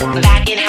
Back in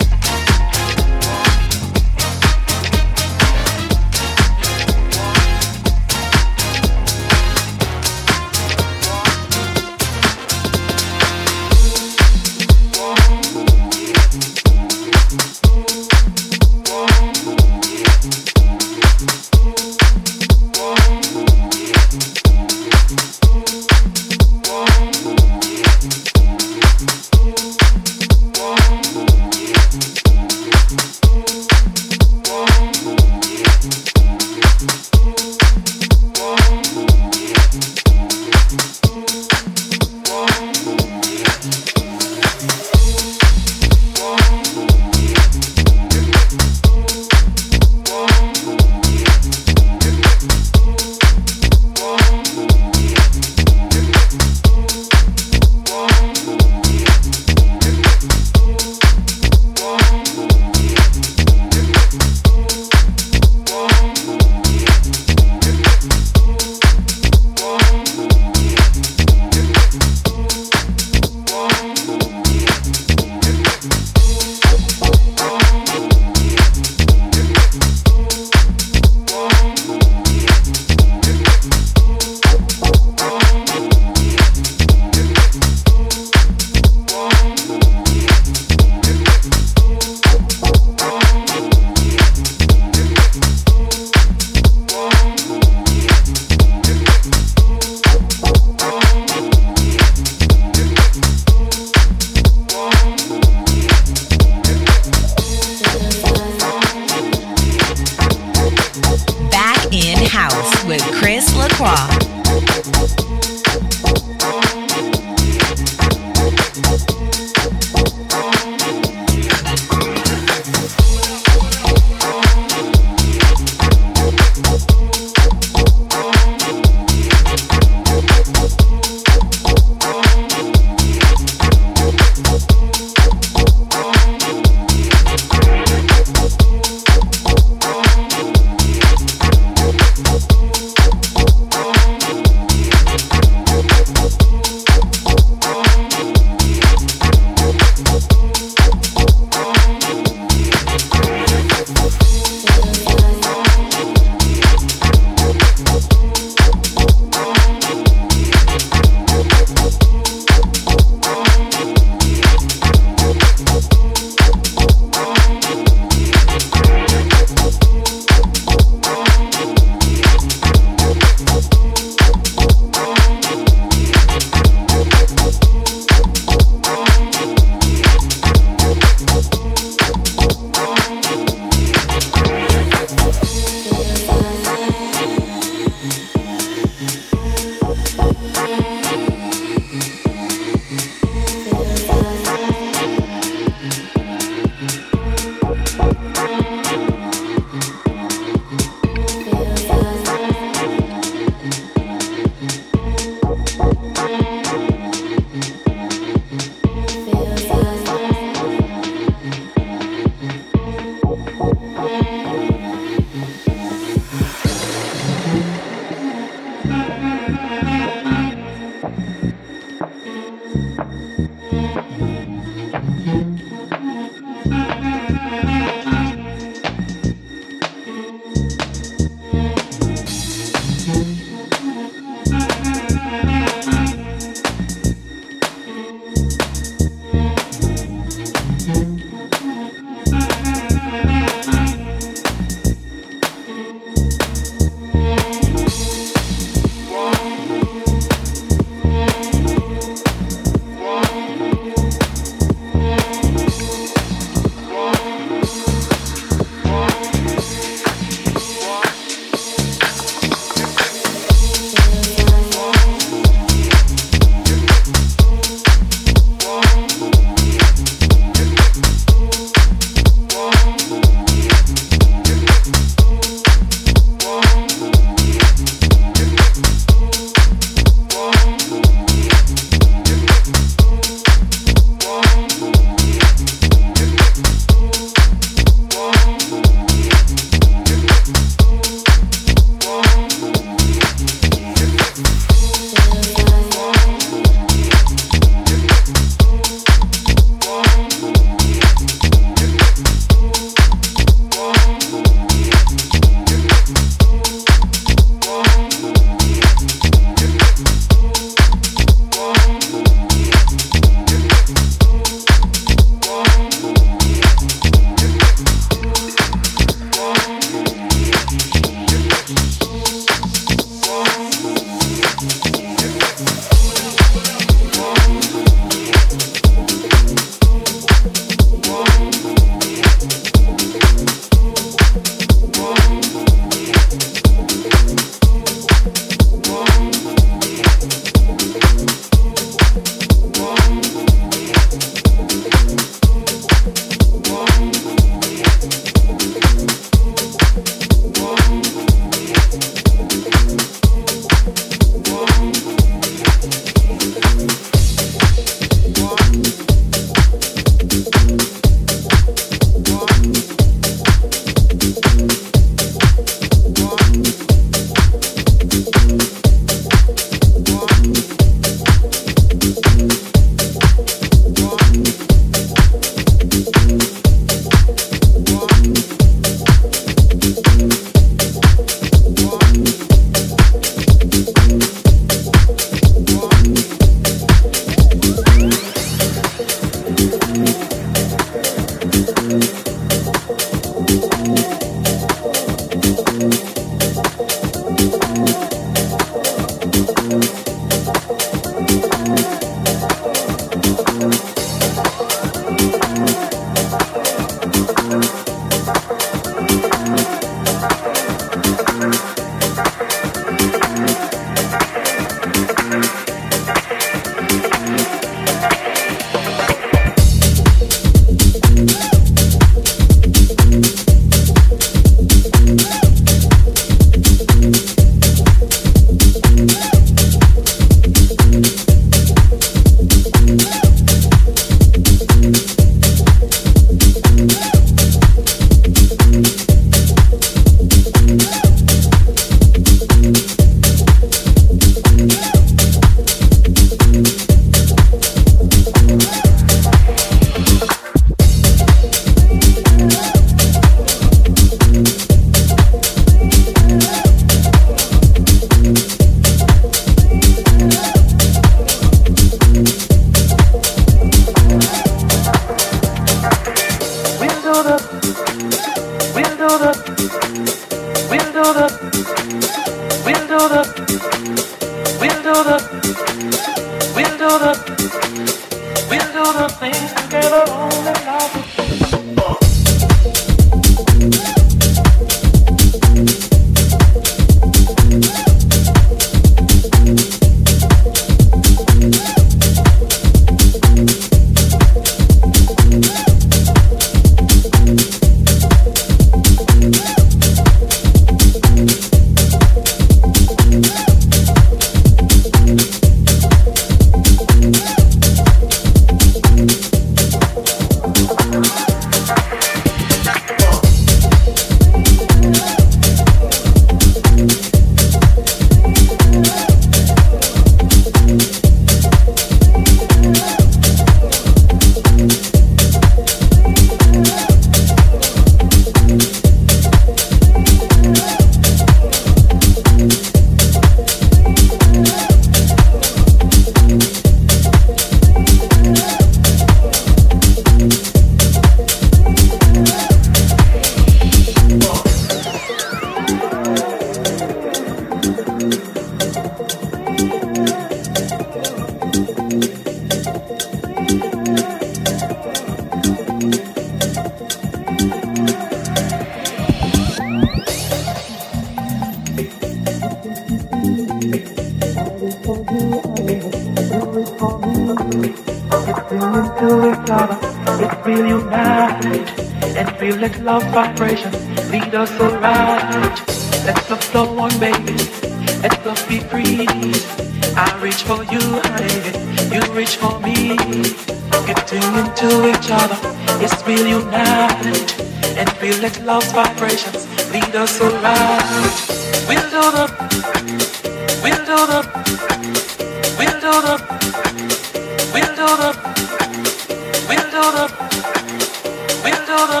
We'll do the,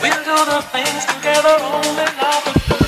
we'll do the things together only love.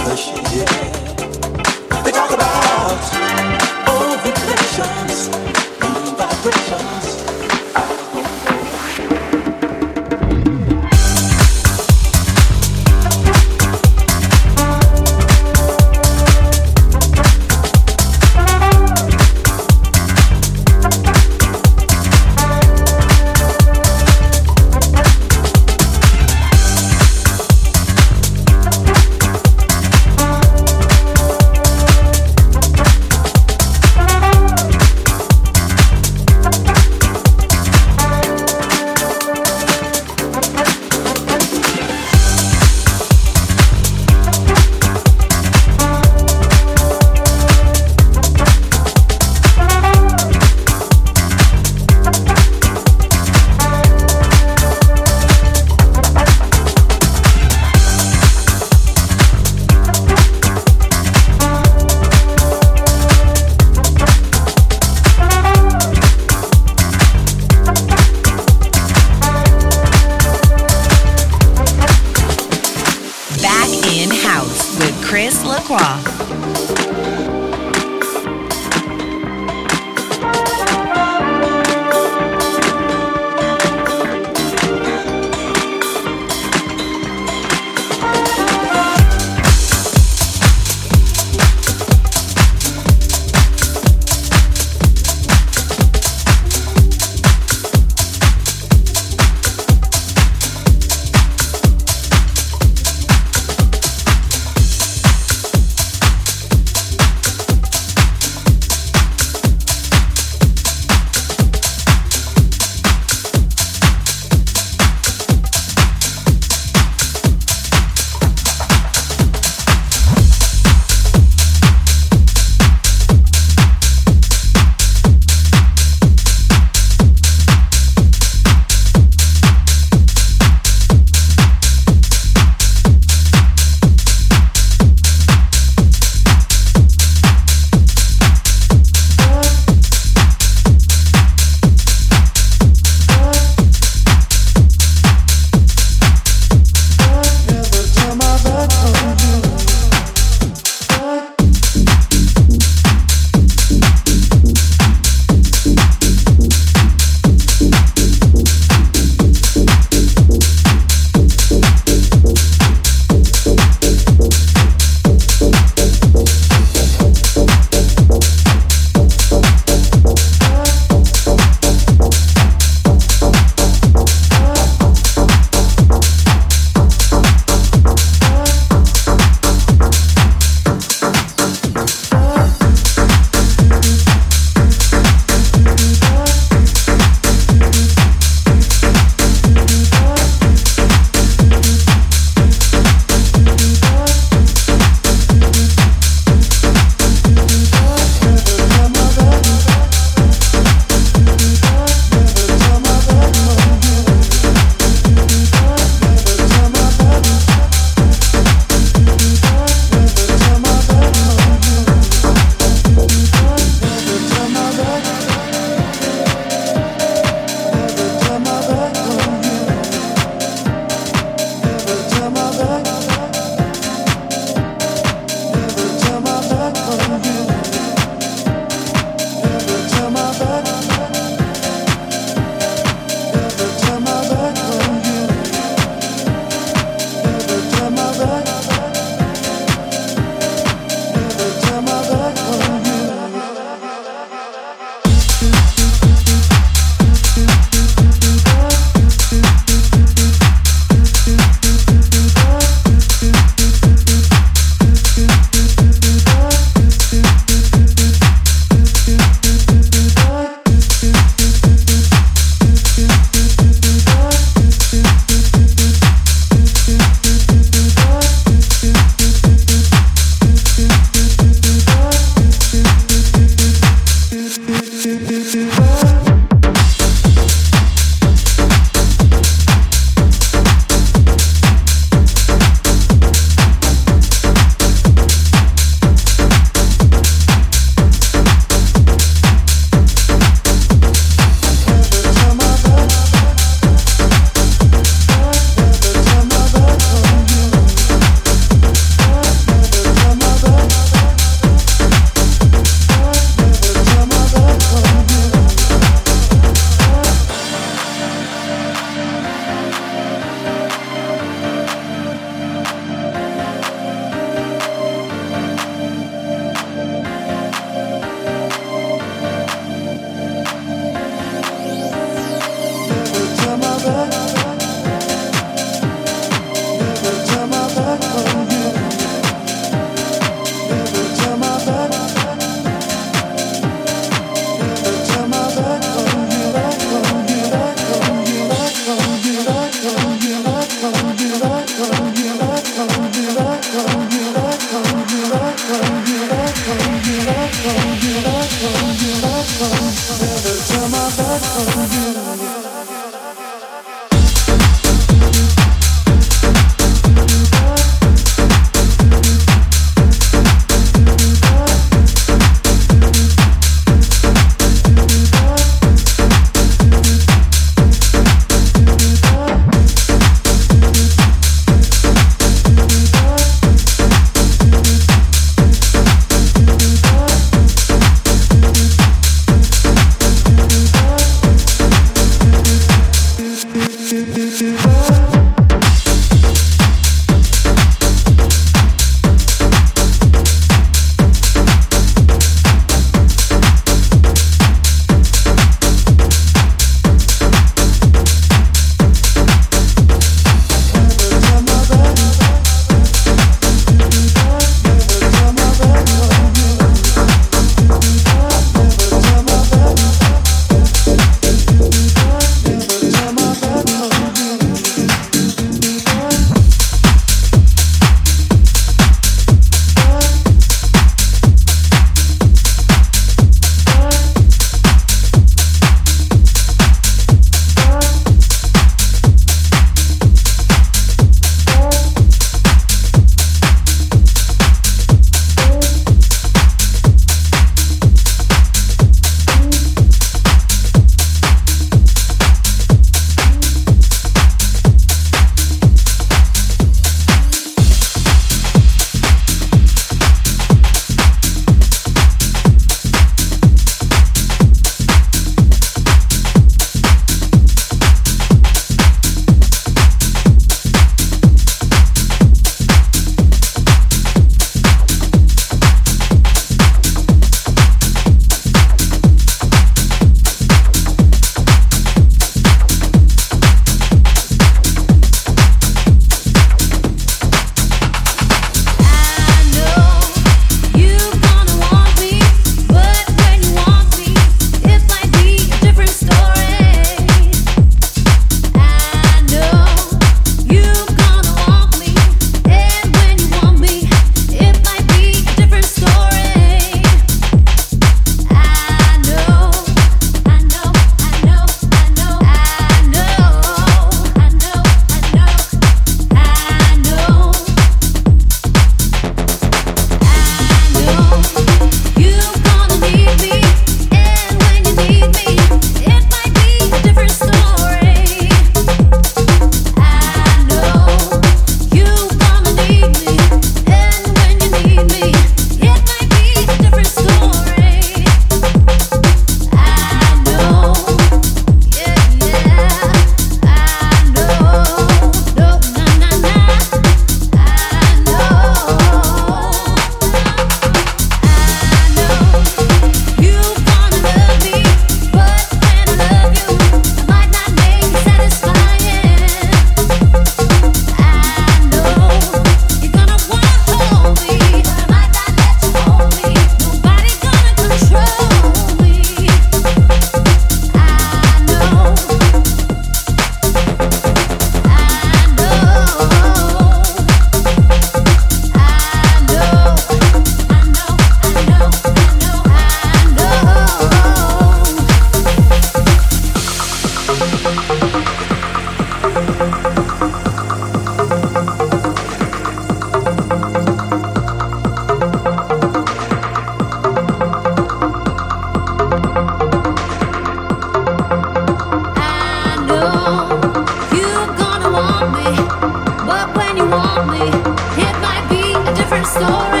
story.